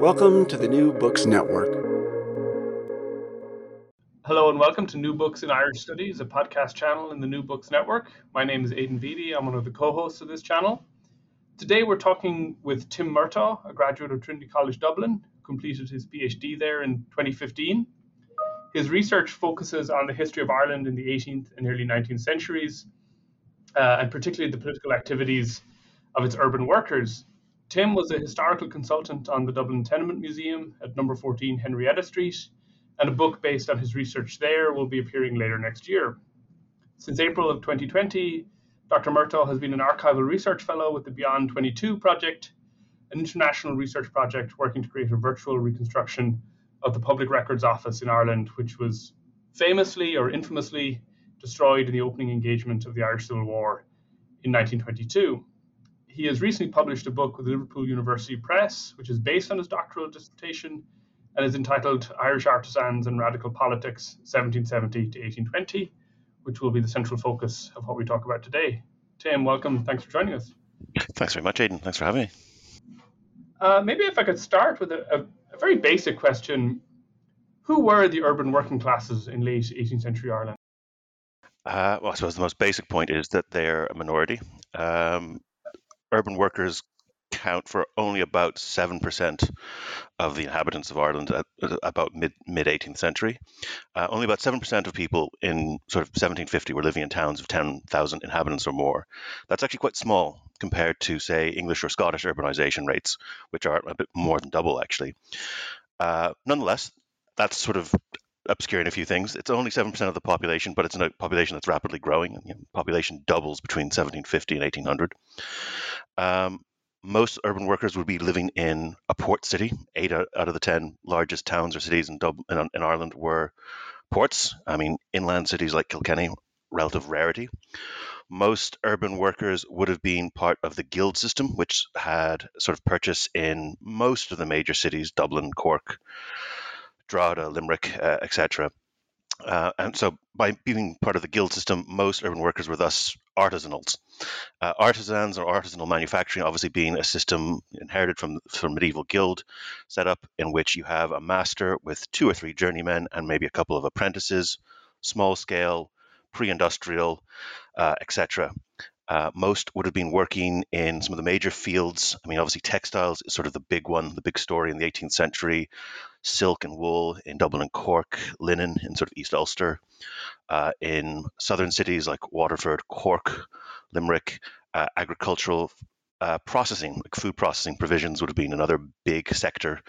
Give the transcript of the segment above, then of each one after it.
Welcome to the New Books Network. Hello and welcome to New Books in Irish Studies, a podcast channel in the New Books Network. My name is Aidan Beatty. I'm one of the co-hosts of this channel. Today we're talking with Tim Murtagh, a graduate of Trinity College Dublin, completed his PhD there in 2015. His research focuses on the history of Ireland in the 18th and early 19th centuries, uh, and particularly the political activities of its urban workers Tim was a historical consultant on the Dublin Tenement Museum at number 14 Henrietta Street, and a book based on his research there will be appearing later next year. Since April of 2020, Dr. Murtagh has been an archival research fellow with the Beyond 22 project, an international research project working to create a virtual reconstruction of the Public Records Office in Ireland, which was famously or infamously destroyed in the opening engagement of the Irish Civil War in 1922 he has recently published a book with Liverpool University Press, which is based on his doctoral dissertation and is entitled Irish Artisans and Radical Politics, 1770 to 1820, which will be the central focus of what we talk about today. Tim, welcome. Thanks for joining us. Thanks very much, Aidan. Thanks for having me. Uh, maybe if I could start with a, a, a very basic question Who were the urban working classes in late 18th century Ireland? Uh, well, I suppose the most basic point is that they're a minority. Um, urban workers count for only about 7% of the inhabitants of Ireland at, about mid mid 18th century. Uh, only about 7% of people in sort of 1750 were living in towns of 10,000 inhabitants or more. That's actually quite small compared to, say, English or Scottish urbanization rates, which are a bit more than double, actually. Uh, nonetheless, that's sort of obscuring a few things. It's only 7% of the population, but it's a population that's rapidly growing. You know, population doubles between 1750 and 1800. Um, most urban workers would be living in a port city. Eight out of the 10 largest towns or cities in, in, in Ireland were ports. I mean, inland cities like Kilkenny, relative rarity. Most urban workers would have been part of the guild system, which had sort of purchase in most of the major cities Dublin, Cork, Drogheda, Limerick, uh, etc. Uh, and so, by being part of the guild system, most urban workers were thus artisanals. Uh, artisans or artisanal manufacturing, obviously, being a system inherited from from medieval guild setup, in which you have a master with two or three journeymen and maybe a couple of apprentices, small scale, pre-industrial, uh, etc. Uh, most would have been working in some of the major fields. I mean, obviously, textiles is sort of the big one, the big story in the 18th century. Silk and wool in Dublin and Cork, linen in sort of East Ulster. Uh, in southern cities like Waterford, Cork, Limerick, uh, agricultural uh, processing, like food processing provisions, would have been another big sector.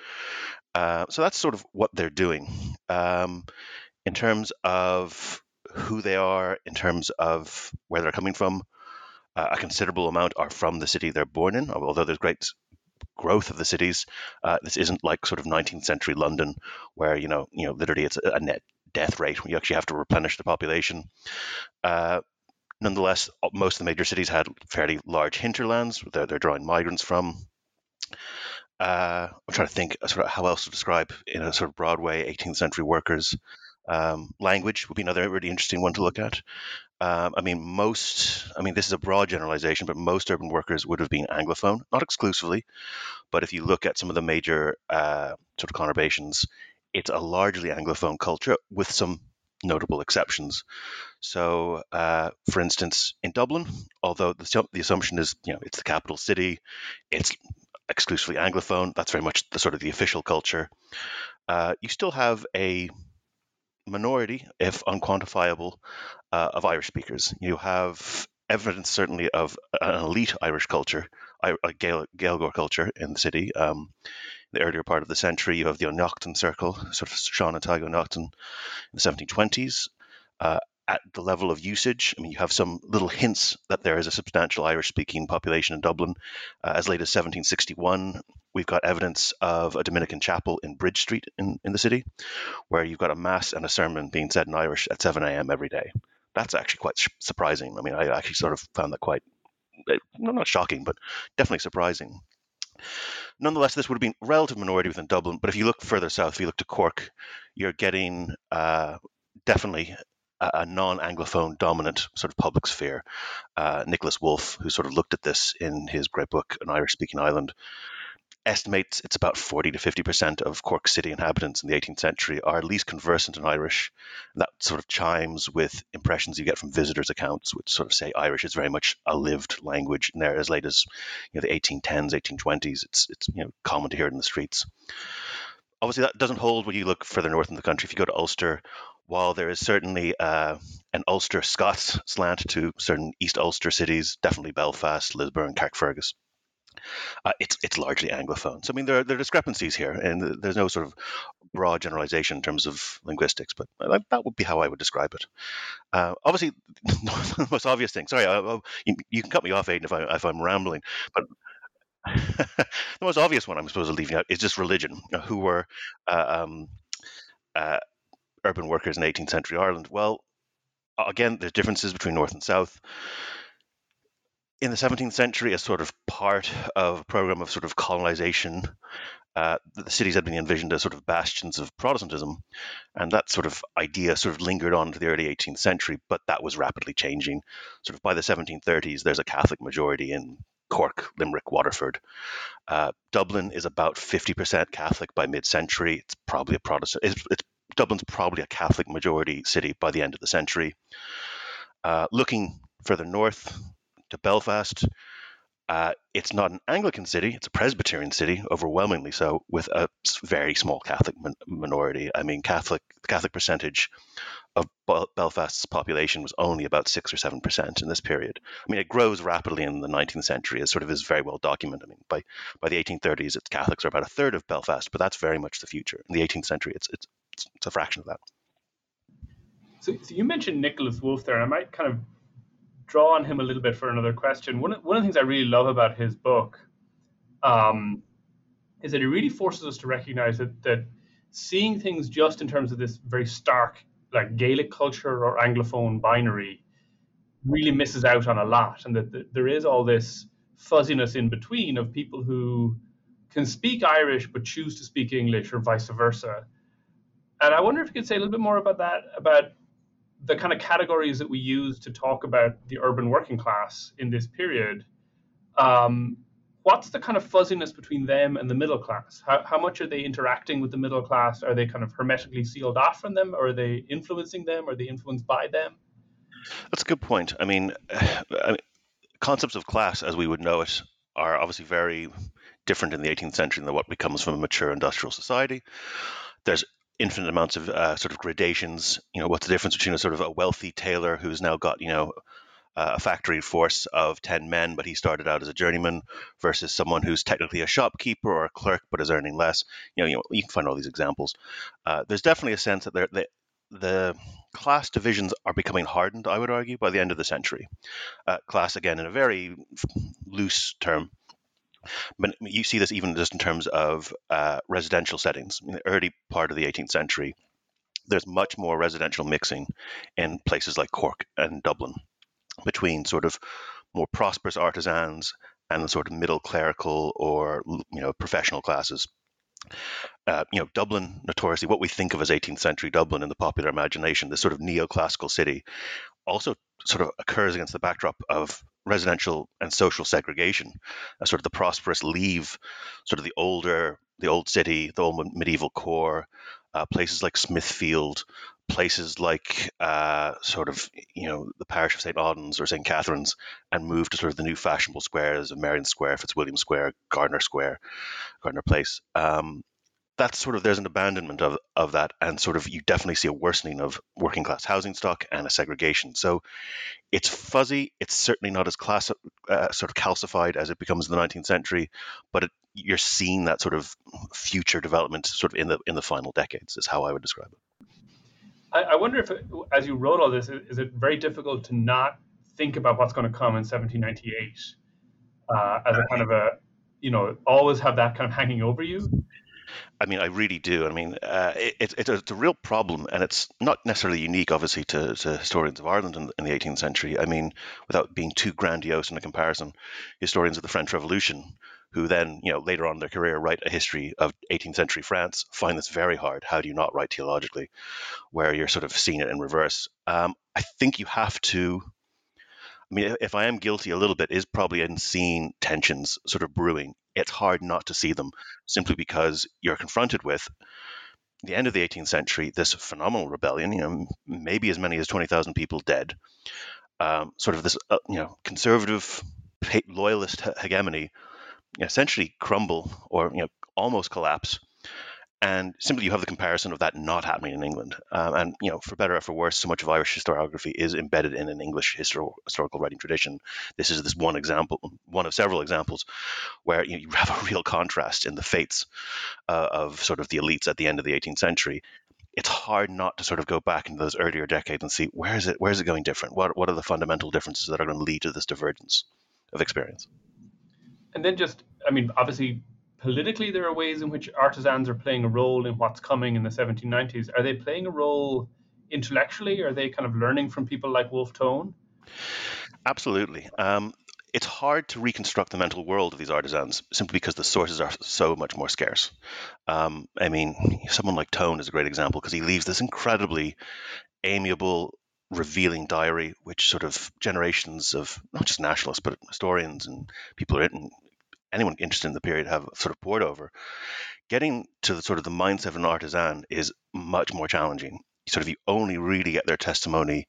Uh, so that's sort of what they're doing. Um, in terms of who they are, in terms of where they're coming from, uh, a considerable amount are from the city they're born in, although there's great growth of the cities. Uh, this isn't like sort of 19th century London, where you know, you know, literally it's a net death rate. You actually have to replenish the population. Uh, nonetheless, most of the major cities had fairly large hinterlands. They're, they're drawing migrants from. Uh, I'm trying to think sort of how else to describe in a sort of broad way 18th century workers. Um, language would be another really interesting one to look at. Um, I mean, most, I mean, this is a broad generalization, but most urban workers would have been Anglophone, not exclusively. But if you look at some of the major uh, sort of conurbations, it's a largely Anglophone culture with some notable exceptions. So, uh, for instance, in Dublin, although the, the assumption is, you know, it's the capital city, it's exclusively Anglophone, that's very much the sort of the official culture. Uh, you still have a minority, if unquantifiable, uh, of Irish speakers. You have evidence, certainly, of an elite Irish culture, a Gael, Gaeilgeoir culture in the city. Um, in the earlier part of the century, you have the Ó Neachtain Circle, sort of Sean and Tadhg Ó Neachtain in the 1720s. Uh, at the level of usage, I mean, you have some little hints that there is a substantial Irish speaking population in Dublin. Uh, as late as 1761, we've got evidence of a Dominican chapel in Bridge Street in, in the city, where you've got a mass and a sermon being said in Irish at 7 a.m. every day. That's actually quite surprising. I mean, I actually sort of found that quite, eh, not shocking, but definitely surprising. Nonetheless, this would have been a relative minority within Dublin. But if you look further south, if you look to Cork, you're getting uh, definitely a, non-Anglophone dominant sort of public sphere. Uh, Nicholas Wolf, who sort of looked at this in his great book, An Irish-Speaking Island, estimates it's about 40 to 50% of Cork City inhabitants in the 18th century are at least conversant in Irish. And that sort of chimes with impressions you get from visitors' accounts, which sort of say Irish is very much a lived language. And there, as late as you know, the 1810s, 1820s, it's, it's you know, common to hear it in the streets. Obviously, that doesn't hold when you look further north in the country. If you go to Ulster, while there is certainly uh, an Ulster Scots slant to certain East Ulster cities, definitely Belfast, Lisburn, Carrickfergus, uh, it's it's largely Anglophone. So I mean, there are, there are discrepancies here, and there's no sort of broad generalization in terms of linguistics, but that, would be how I would describe it. Uh, obviously, the most obvious thing. Sorry, I, I, you, you, can cut me off, Aidan, if I if I'm rambling, but. the most obvious one I'm supposed to leave out is just religion. Who were uh, um, uh, urban workers in 18th century Ireland? Well, again, there's differences between North and South in the 17th century, as sort of part of a program of sort of colonization, uh, the cities had been envisioned as sort of bastions of Protestantism, and that sort of idea sort of lingered on to the early 18th century, but that was rapidly changing. Sort of by the 1730s, there's a Catholic majority in Cork, Limerick, Waterford. Uh, Dublin is about 50% Catholic by mid-century. It's probably a Protestant. It's, it's, Dublin's probably a Catholic majority city by the end of the century. Uh, looking further north, to Belfast. Uh, it's not an Anglican city; it's a Presbyterian city, overwhelmingly so, with a very small Catholic min- minority. I mean, Catholic the Catholic percentage of Belfast's population was only about six or seven percent in this period. I mean, it grows rapidly in the 19th century, as sort of is very well documented. I mean, by by the 1830s, its Catholics are about a third of Belfast, but that's very much the future. In the 18th century, it's it's it's a fraction of that. So, so you mentioned Nicholas Wolf there. I might kind of draw on him a little bit for another question. One of, one of the things I really love about his book um, is that he really forces us to recognize that, that seeing things just in terms of this very stark, like Gaelic culture or Anglophone binary, really misses out on a lot, and that, that there is all this fuzziness in between of people who can speak Irish but choose to speak English or vice versa. And I wonder if you could say a little bit more about that, about the kind of categories that we use to talk about the urban working class in this period, um, what's the kind of fuzziness between them and the middle class? How, how much are they interacting with the middle class? Are they kind of hermetically sealed off from them? Or are they influencing them? Are they influenced by them? That's a good point. I mean, I mean concepts of class as we would know it are obviously very different in the 18th century than what becomes from a mature industrial society. There's infinite amounts of uh, sort of gradations. You know, what's the difference between a sort of a wealthy tailor who's now got you know uh, a factory force of ten men, but he started out as a journeyman, versus someone who's technically a shopkeeper or a clerk but is earning less. You know, you, know, you can find all these examples. Uh, there's definitely a sense that the the class divisions are becoming hardened. I would argue by the end of the century. Uh, class again in a very loose term but you see this even just in terms of uh, residential settings. In the early part of the 18th century, there's much more residential mixing in places like Cork and Dublin between sort of more prosperous artisans and the sort of middle clerical or you know professional classes. uh, you know, Dublin, notoriously what we think of as 18th century Dublin in the popular imagination, this sort of neoclassical city, also sort of occurs against the backdrop of residential and social segregation, sort of the prosperous leave sort of the older, the old city, the old medieval core, uh, places like Smithfield, places like uh, sort of you know the parish of St Albans or St Catherine's, and move to sort of the new fashionable squares of Merrion Square, Fitzwilliam Square, Gardiner Square, Gardiner Place. Um, that's sort of there's an abandonment of of that, and sort of you definitely see a worsening of working class housing stock and a segregation. So it's fuzzy. It's certainly not as class uh, sort of calcified as it becomes in the 19th century, but it, you're seeing that sort of future development sort of in the in the final decades is how I would describe it. I, I wonder if, it, as you wrote all this, is it very difficult to not think about what's going to come in 1798 uh, as a kind of a you know always have that kind of hanging over you I mean, I really do. I mean, uh, it, it's, it's a real problem, and it's not necessarily unique, obviously, to, to historians of Ireland in, in, the 18th century. I mean, without being too grandiose in a comparison, historians of the French Revolution, who then, you know, later on in their career write a history of 18th century France, find this very hard. How do you not write teleologically, where you're sort of seeing it in reverse? Um, I think you have to I mean, if I am guilty a little bit, is probably in seeing tensions sort of brewing. It's hard not to see them simply because you're confronted with the end of the 18th century, this phenomenal rebellion, you know, maybe as many as 20,000 people dead, um, sort of this, uh, you know, conservative loyalist hegemony essentially crumble or, you know, almost collapse and simply you have the comparison of that not happening in England. Um, and you know, for better or for worse, so much of Irish historiography is embedded in an English histor- historical writing tradition. This is this one example, one of several examples, where you, know, you have a real contrast in the fates uh, of sort of the elites at the end of the 18th century. It's hard not to sort of go back into those earlier decades and see where is it, where is it going different? What what are the fundamental differences that are going to lead to this divergence of experience? And then just, I mean, obviously politically there are ways in which artisans are playing a role in what's coming in the 1790s are they playing a role intellectually? Are they kind of learning from people like wolfe tone? Absolutely. Um, it's hard to reconstruct the mental world of these artisans simply because the sources are so much more scarce. Um, i mean someone like tone is a great example because he leaves this incredibly amiable revealing diary, which sort of generations of not just nationalists but historians and people written anyone interested in the period have sort of poured over. Getting to the sort of the mindset of an artisan is much more challenging. Sort of you only really get their testimony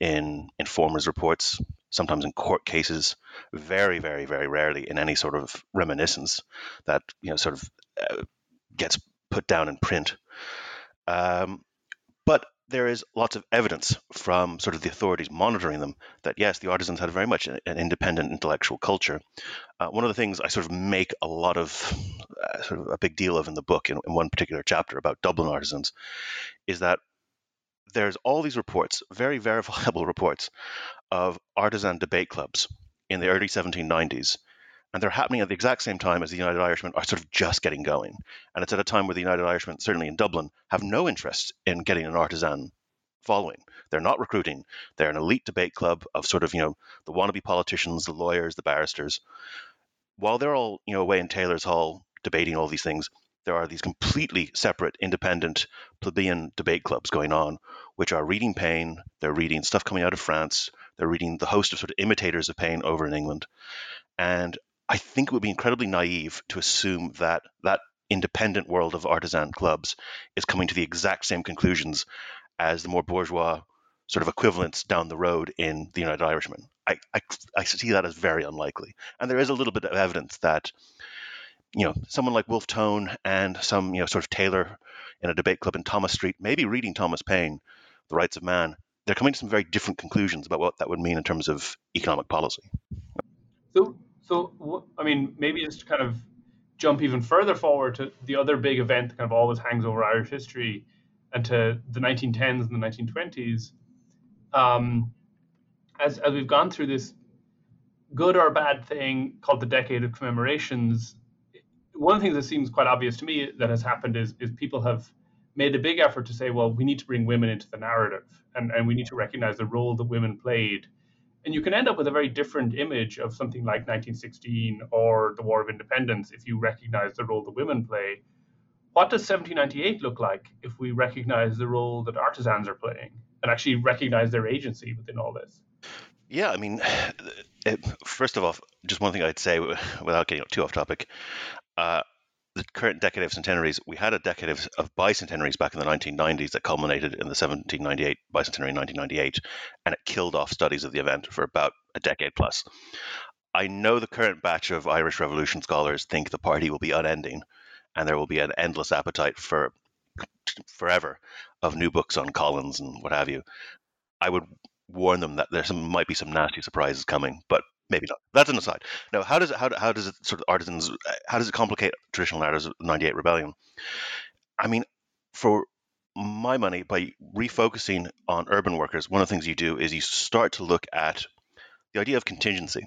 in informers' reports, sometimes in court cases, very, very, very rarely in any sort of reminiscence that you know sort of uh, gets put down in print. Um, but there is lots of evidence from sort of the authorities monitoring them that yes, the artisans had very much an, independent intellectual culture. Uh, one of the things I sort of make a lot of uh, sort of a big deal of in the book in, in one particular chapter about Dublin artisans is that there's all these reports, very verifiable reports, of artisan debate clubs in the early 1790s and they're happening at the exact same time as the United Irishmen are sort of just getting going. And it's at a time where the United Irishmen, certainly in Dublin, have no interest in getting an artisan following. They're not recruiting. They're an elite debate club of sort of, you know, the wannabe politicians, the lawyers, the barristers. While they're all, you know, away in Tailors' Hall debating all these things, there are these completely separate, independent plebeian debate clubs going on, which are reading Paine, they're reading stuff coming out of France, they're reading the host of sort of imitators of Paine over in England. And I think it would be incredibly naive to assume that that independent world of artisan clubs is coming to the exact same conclusions as the more bourgeois sort of equivalents down the road in the United Irishman. I, I, I see that as very unlikely. And there is a little bit of evidence that, you know, someone like Wolfe Tone and some, you know, sort of tailor in a debate club in Thomas Street, maybe reading Thomas Paine, The Rights of Man, they're coming to some very different conclusions about what that would mean in terms of economic policy. So so, I mean, maybe just to kind of jump even further forward to the other big event that kind of always hangs over Irish history and to the 1910s and the 1920s. Um, as, as we've gone through this good or bad thing called the decade of commemorations, one of the things that seems quite obvious to me that has happened is, is people have made a big effort to say, well, we need to bring women into the narrative and, and we need to recognize the role that women played and you can end up with a very different image of something like 1916 or the War of Independence if you recognize the role that women play, what does 1798 look like if we recognize the role that artisans are playing and actually recognize their agency within all this? Yeah, I mean, first of all, just one thing I'd say without getting too off topic. Uh, the current decade of centenaries, we had a decade of, of, bicentenaries back in the 1990s that culminated in the 1798 bicentenary in 1998, and it killed off studies of the event for about a decade plus. I know the current batch of Irish Revolution scholars think the party will be unending, and there will be an endless appetite for forever of new books on Collins and what have you. I would warn them that there might be some nasty surprises coming, but maybe not. That's an aside. Now, how does it how, how does it sort of artisans uh, how does it complicate traditional narratives of 98 rebellion? I mean, for my money, by refocusing on urban workers, one of the things you do is you start to look at the idea of contingency.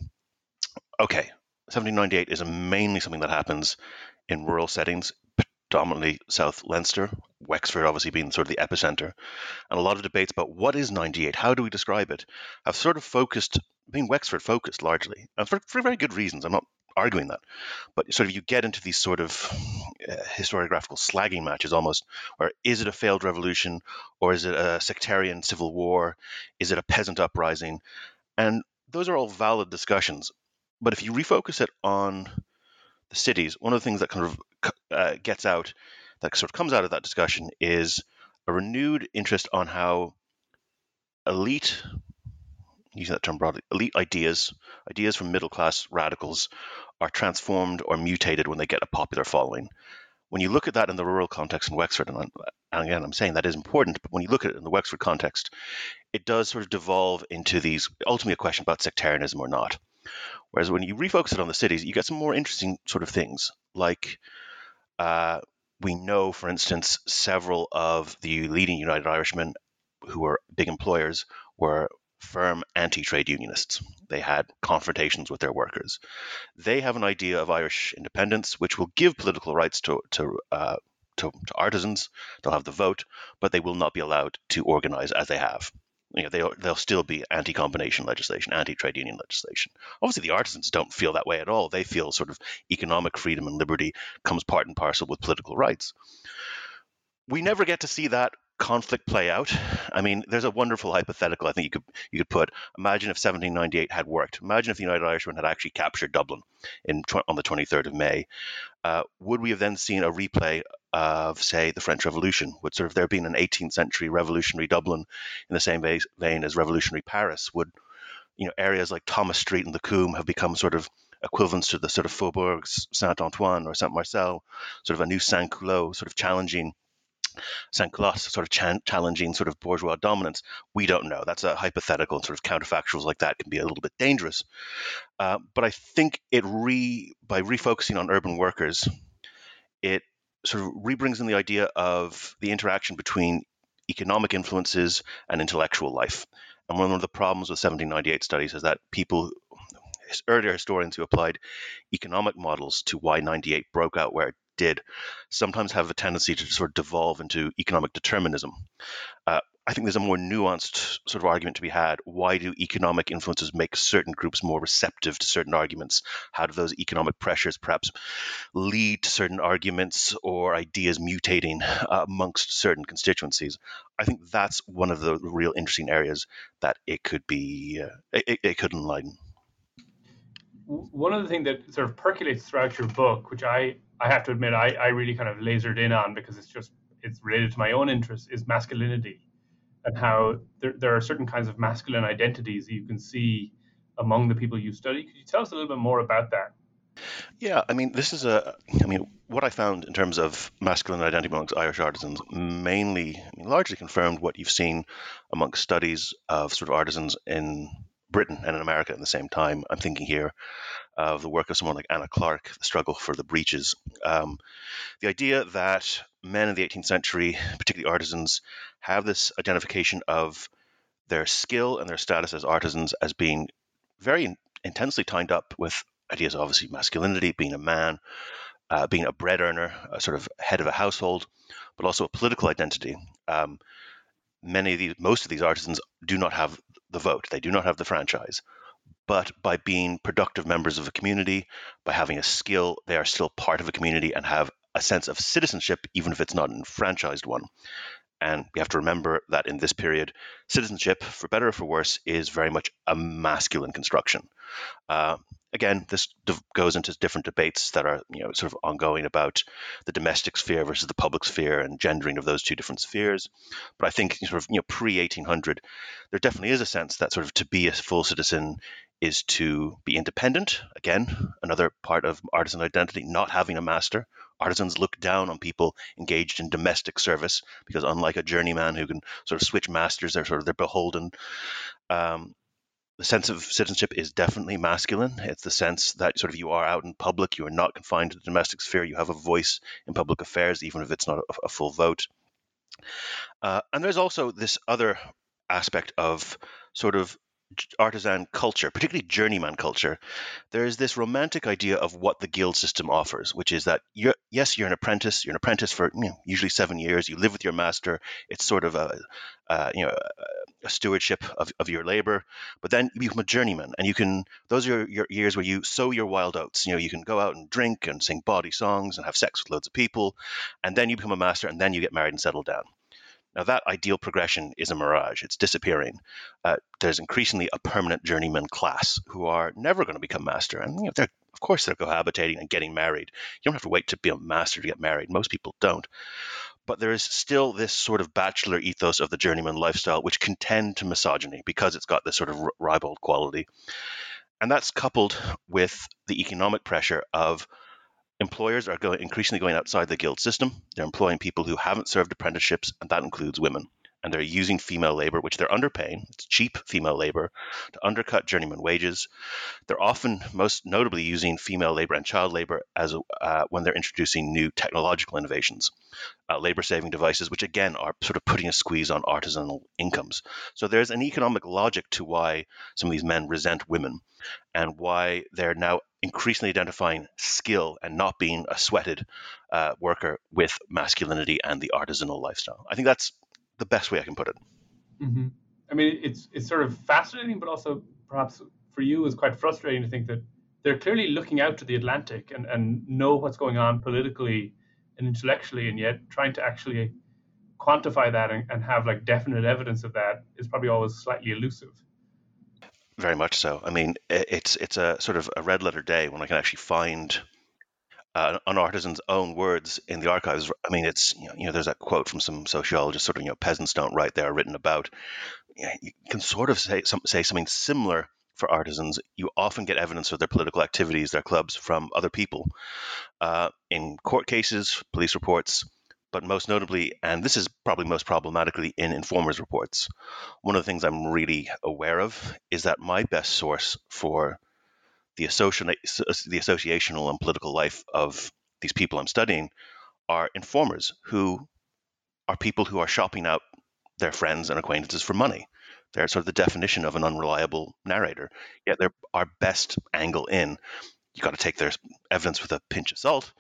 Okay, 1798 is mainly something that happens in rural settings, predominantly South Leinster, Wexford obviously being sort of the epicenter, and a lot of debates about what is 98, how do we describe it, have sort of focused being Wexford focused largely, and for, for very good reasons. I'm not arguing that, but sort of you get into these sort of uh, historiographical slagging matches almost, where is it a failed revolution or is it a sectarian civil war? Is it a peasant uprising? And those are all valid discussions. But if you refocus it on the cities, one of the things that kind of uh, gets out, that sort of comes out of that discussion, is a renewed interest on how elite using that term broadly, elite ideas, ideas from middle class radicals, are transformed or mutated when they get a popular following. When you look at that in the rural context in Wexford, and, and again, I'm saying that is important, but when you look at it in the Wexford context, it does sort of devolve into these ultimately a question about sectarianism or not. Whereas when you refocus it on the cities, you get some more interesting sort of things, like uh, we know, for instance, several of the leading United Irishmen who were big employers were firm anti trade unionists. They had confrontations with their workers. They have an idea of Irish independence, which will give political rights to, to, uh, to, to artisans. They'll have the vote, but they will not be allowed to organize as they have. You know, they, they'll still be anti combination legislation, anti trade union legislation. Obviously, the artisans don't feel that way at all. They feel sort of economic freedom and liberty comes part and parcel with political rights. We never get to see that conflict play out. I mean, there's a wonderful hypothetical I think you could you could put. Imagine if 1798 had worked. Imagine if the United Irishmen had actually captured Dublin in on the 23rd of May. Uh, would we have then seen a replay of, say, the French Revolution? Would sort of there been an 18th century revolutionary Dublin in the same vein as revolutionary Paris? Would you know areas like Thomas Street and the Coombe have become sort of equivalents to the sort of faubourgs Saint Antoine or Saint Marcel, sort of a new sans-culotte, sort of challenging St. Cloth sort of ch- challenging sort of bourgeois dominance. We don't know. That's a hypothetical and sort of counterfactuals like that can be a little bit dangerous. Uh, but I think it re by refocusing on urban workers, it sort of rebrings in the idea of the interaction between economic influences and intellectual life. And one of the problems with 1798 studies is that people, earlier historians who applied economic models to why 98 broke out where it did sometimes have a tendency to sort of devolve into economic determinism. Uh, I think there's a more nuanced sort of argument to be had. Why do economic influences make certain groups more receptive to certain arguments? How do those economic pressures perhaps lead to certain arguments or ideas mutating uh, amongst certain constituencies? I think that's one of the real interesting areas that it could be, uh, it, it could enlighten one of the things that sort of percolates throughout your book, which I, I have to admit I, I really kind of lasered in on because it's just it's related to my own interests, is masculinity and how there, there are certain kinds of masculine identities that you can see among the people you study. Could you tell us a little bit more about that? Yeah, I mean, this is a, I mean, what I found in terms of masculine identity amongst Irish artisans mainly, I mean, largely confirmed what you've seen amongst studies of sort of artisans in Britain and in America at the same time. I'm thinking here of the work of someone like Anna Clark, the struggle for the breeches. Um, the idea that men in the 18th century, particularly artisans, have this identification of their skill and their status as artisans as being very intensely tied up with ideas of obviously masculinity, being a man, uh, being a bread earner, a sort of head of a household, but also a political identity. Um, many of these, most of these artisans do not have the vote. They do not have the franchise. But by being productive members of a community, by having a skill, they are still part of a community and have a sense of citizenship, even if it's not an enfranchised one. And we have to remember that in this period, citizenship, for better or for worse, is very much a masculine construction. Uh, again, this goes into different debates that are you know sort of ongoing about the domestic sphere versus the public sphere and gendering of those two different spheres. But I think sort of you know pre 1800, there definitely is a sense that sort of to be a full citizen is to be independent. Again, another part of artisan identity, not having a master. Artisans look down on people engaged in domestic service because, unlike a journeyman who can sort of switch masters, they're sort of they're beholden. Um, the sense of citizenship is definitely masculine. It's the sense that sort of you are out in public, you are not confined to the domestic sphere, you have a voice in public affairs, even if it's not a, a full vote. Uh, and there's also this other aspect of sort of artisan culture, particularly journeyman culture, there is this romantic idea of what the guild system offers, which is that you're yes, you're an apprentice. You're an apprentice for you know, usually seven years. You live with your master. It's sort of a uh, you know a stewardship of, of your labor. But then you become a journeyman, and you can those are your, years where you sow your wild oats. You know you can go out and drink and sing bawdy songs and have sex with loads of people, and then you become a master, and then you get married and settle down. Now, that ideal progression is a mirage. It's disappearing. Uh, there's increasingly a permanent journeyman class who are never going to become master. And you know, they're, of course, they're cohabitating and getting married. You don't have to wait to be a master to get married. Most people don't. But there is still this sort of bachelor ethos of the journeyman lifestyle, which can tend to misogyny because it's got this sort of ribald quality. And that's coupled with the economic pressure of employers are going, increasingly going outside the guild system. They're employing people who haven't served apprenticeships, and that includes women. And they're using female labor, which they're underpaying. It's cheap female labor to undercut journeyman wages. They're often, most notably, using female labor and child labor as uh, when they're introducing new technological innovations, uh, labor-saving devices, which again are sort of putting a squeeze on artisanal incomes. So there's an economic logic to why some of these men resent women, and why they're now increasingly identifying skill and not being a sweated uh, worker with masculinity and the artisanal lifestyle. I think that's the best way I can put it. Mm-hmm. I mean, it's it's sort of fascinating, but also perhaps for you is quite frustrating to think that they're clearly looking out to the Atlantic and, and know what's going on politically and intellectually, and yet trying to actually quantify that and, and have like definite evidence of that is probably always slightly elusive. Very much so. I mean, it's it's a sort of a red letter day when I can actually find uh, an artisan's own words in the archives. I mean, it's you know, you know, there's that quote from some sociologist, sort of you know, peasants don't write; they are written about. You can sort of say some, say something similar for artisans. You often get evidence of their political activities, their clubs, from other people uh, in court cases, police reports but most notably, and this is probably most problematically in informers reports, one of the things I'm really aware of is that my best source for the, associ- uh, the associational and political life of these people I'm studying are informers who are people who are shopping out their friends and acquaintances for money. They're sort of the definition of an unreliable narrator. Yet they're our best angle in You've got to take their evidence with a pinch of salt,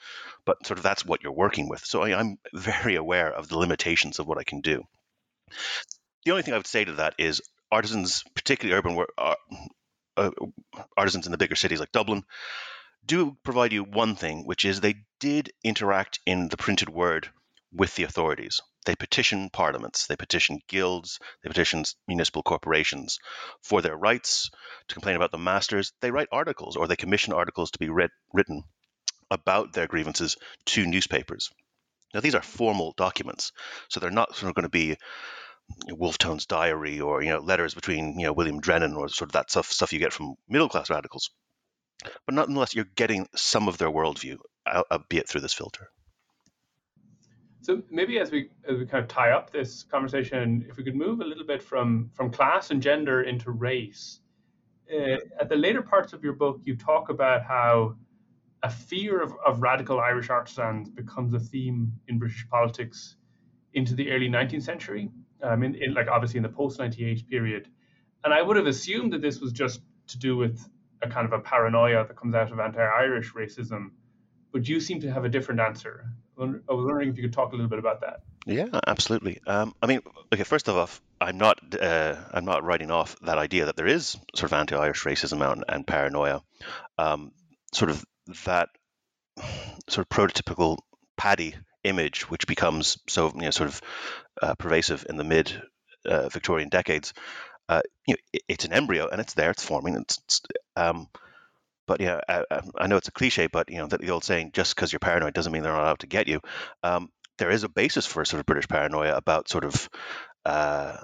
but sort of that's what you're working with. So I, am very aware of the limitations of what I can do. The only thing I would say to that is artisans, particularly urban uh, uh, artisans in the bigger cities like Dublin, do provide you one thing, which is they did interact in the printed word with the authorities. They petition parliaments, they petition guilds, they petition municipal corporations for their rights to complain about the masters. They write articles or they commission articles to be read, written about their grievances to newspapers. Now, these are formal documents, so they're not sort of going to be Wolfe Tone's diary or you know letters between you know William Drennan or sort of that stuff stuff you get from middle class radicals. But nonetheless, you're getting some of their worldview, albeit through this filter. So maybe as we as we kind of tie up this conversation, if we could move a little bit from from class and gender into race. Uh, at the later parts of your book, you talk about how a fear of, of radical Irish artisans becomes a theme in British politics into the early 19th century. Um, in, in like obviously in the post 98 period, and I would have assumed that this was just to do with a kind of a paranoia that comes out of anti-Irish racism, but you seem to have a different answer. I was wondering if you could talk a little bit about that. Yeah, absolutely. Um, I mean, okay. First of all, I'm not uh, I'm not writing off that idea that there is sort of anti-Irish racism and, and paranoia. Um, sort of that sort of prototypical paddy image, which becomes so you know sort of uh, pervasive in the mid uh, Victorian decades, uh, you know, it, it's an embryo and it's there, it's forming. It's, it's um, but yeah, I, I, know it's a cliche, but you know that the old saying, "Just because you're paranoid doesn't mean they're not out to get you." Um, there is a basis for a sort of British paranoia about sort of uh,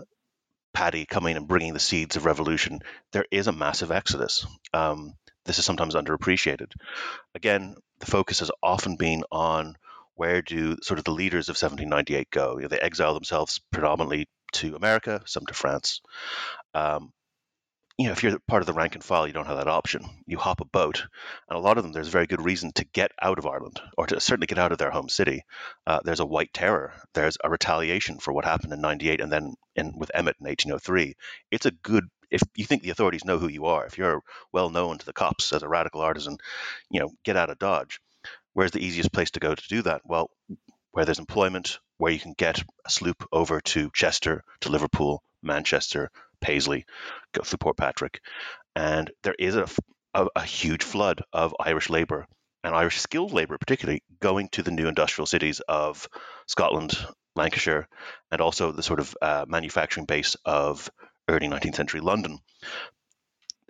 Paddy coming and bringing the seeds of revolution. There is a massive exodus. Um, this is sometimes underappreciated. Again, the focus has often been on where do sort of the leaders of 1798 go? You know, they exile themselves predominantly to America, some to France. Um, you know, if you're part of the rank and file, you don't have that option. You hop a boat, and a lot of them, there's very good reason to get out of Ireland, or to certainly get out of their home city. Uh, there's a white terror. There's a retaliation for what happened in '98, and then in, with Emmet in 1803. It's a good. If you think the authorities know who you are, if you're well known to the cops as a radical artisan, you know, get out of Dodge. Where's the easiest place to go to do that? Well, where there's employment, where you can get a sloop over to Chester, to Liverpool, Manchester, Paisley, go through Port Patrick, and there is a, a, a huge flood of Irish labour and Irish skilled labour, particularly going to the new industrial cities of Scotland, Lancashire, and also the sort of uh, manufacturing base of early 19th century London.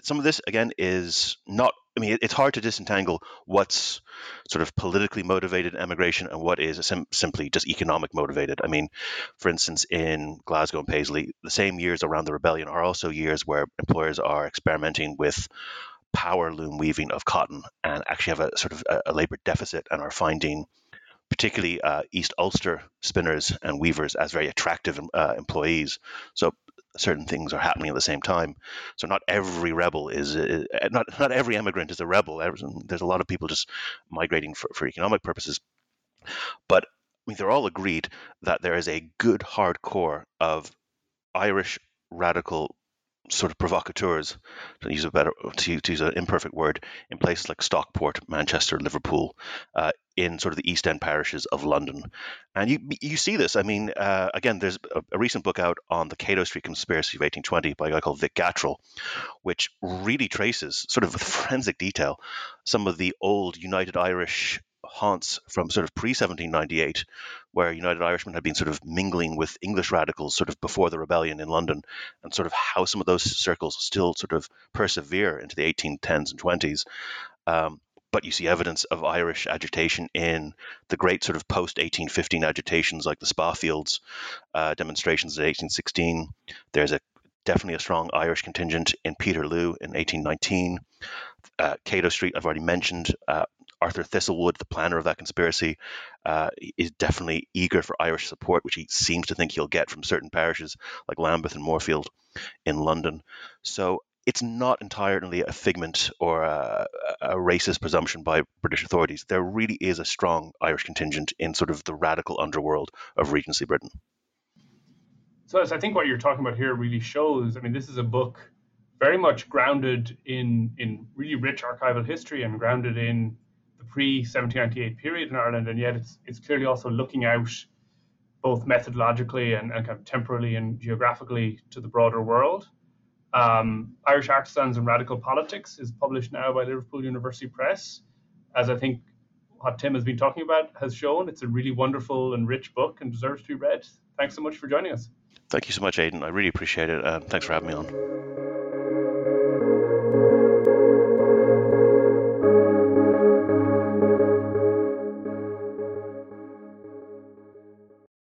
Some of this, again, is not I mean, it's hard to disentangle what's sort of politically motivated emigration and what is sim- simply just economic motivated. I mean, for instance, in Glasgow and Paisley, the same years around the rebellion are also years where employers are experimenting with power loom weaving of cotton and actually have a sort of a, a labor deficit and are finding particularly uh, East Ulster spinners and weavers as very attractive uh, employees. So certain things are happening at the same time. So not every rebel is, uh, not not every immigrant is a rebel. There's a lot of people just migrating for, for economic purposes. But I mean, they're all agreed that there is a good hardcore of Irish radical sort of provocateurs, to use a better to, use an imperfect word, in places like Stockport, Manchester, Liverpool, uh, in sort of the East End parishes of London, and you you see this. I mean, uh, again, there's a, a, recent book out on the Cato Street conspiracy of 1820 by a guy called Vic Gatrell, which really traces, sort of with forensic detail, some of the old United Irish haunts from sort of pre 1798, where United Irishmen had been sort of mingling with English radicals sort of before the rebellion in London, and sort of how some of those circles still sort of persevere into the 1810s and 20s. Um, but you see evidence of Irish agitation in the great sort of post 1815 agitations like the Spa Fields uh, demonstrations in 1816. There's a definitely a strong Irish contingent in Peterloo in 1819. Uh, Cato Street, I've already mentioned. Uh, Arthur Thistlewood, the planner of that conspiracy, uh, is definitely eager for Irish support, which he seems to think he'll get from certain parishes like Lambeth and Moorfield in London. So it's not entirely a figment or a, a, racist presumption by British authorities. There really is a strong Irish contingent in sort of the radical underworld of Regency Britain. So, as I think what you're talking about here really shows, I mean, this is a book very much grounded in in really rich archival history and grounded in the pre 1798 period in Ireland, and yet it's it's clearly also looking out both methodologically and, and kind of temporally and geographically to the broader world. Um, Irish Artisans and Radical Politics is published now by Liverpool University Press. As I think what Tim has been talking about has shown, it's a really wonderful and rich book and deserves to be read. Thanks so much for joining us. Thank you so much, Aidan. I really appreciate it. Uh, thanks for having me on.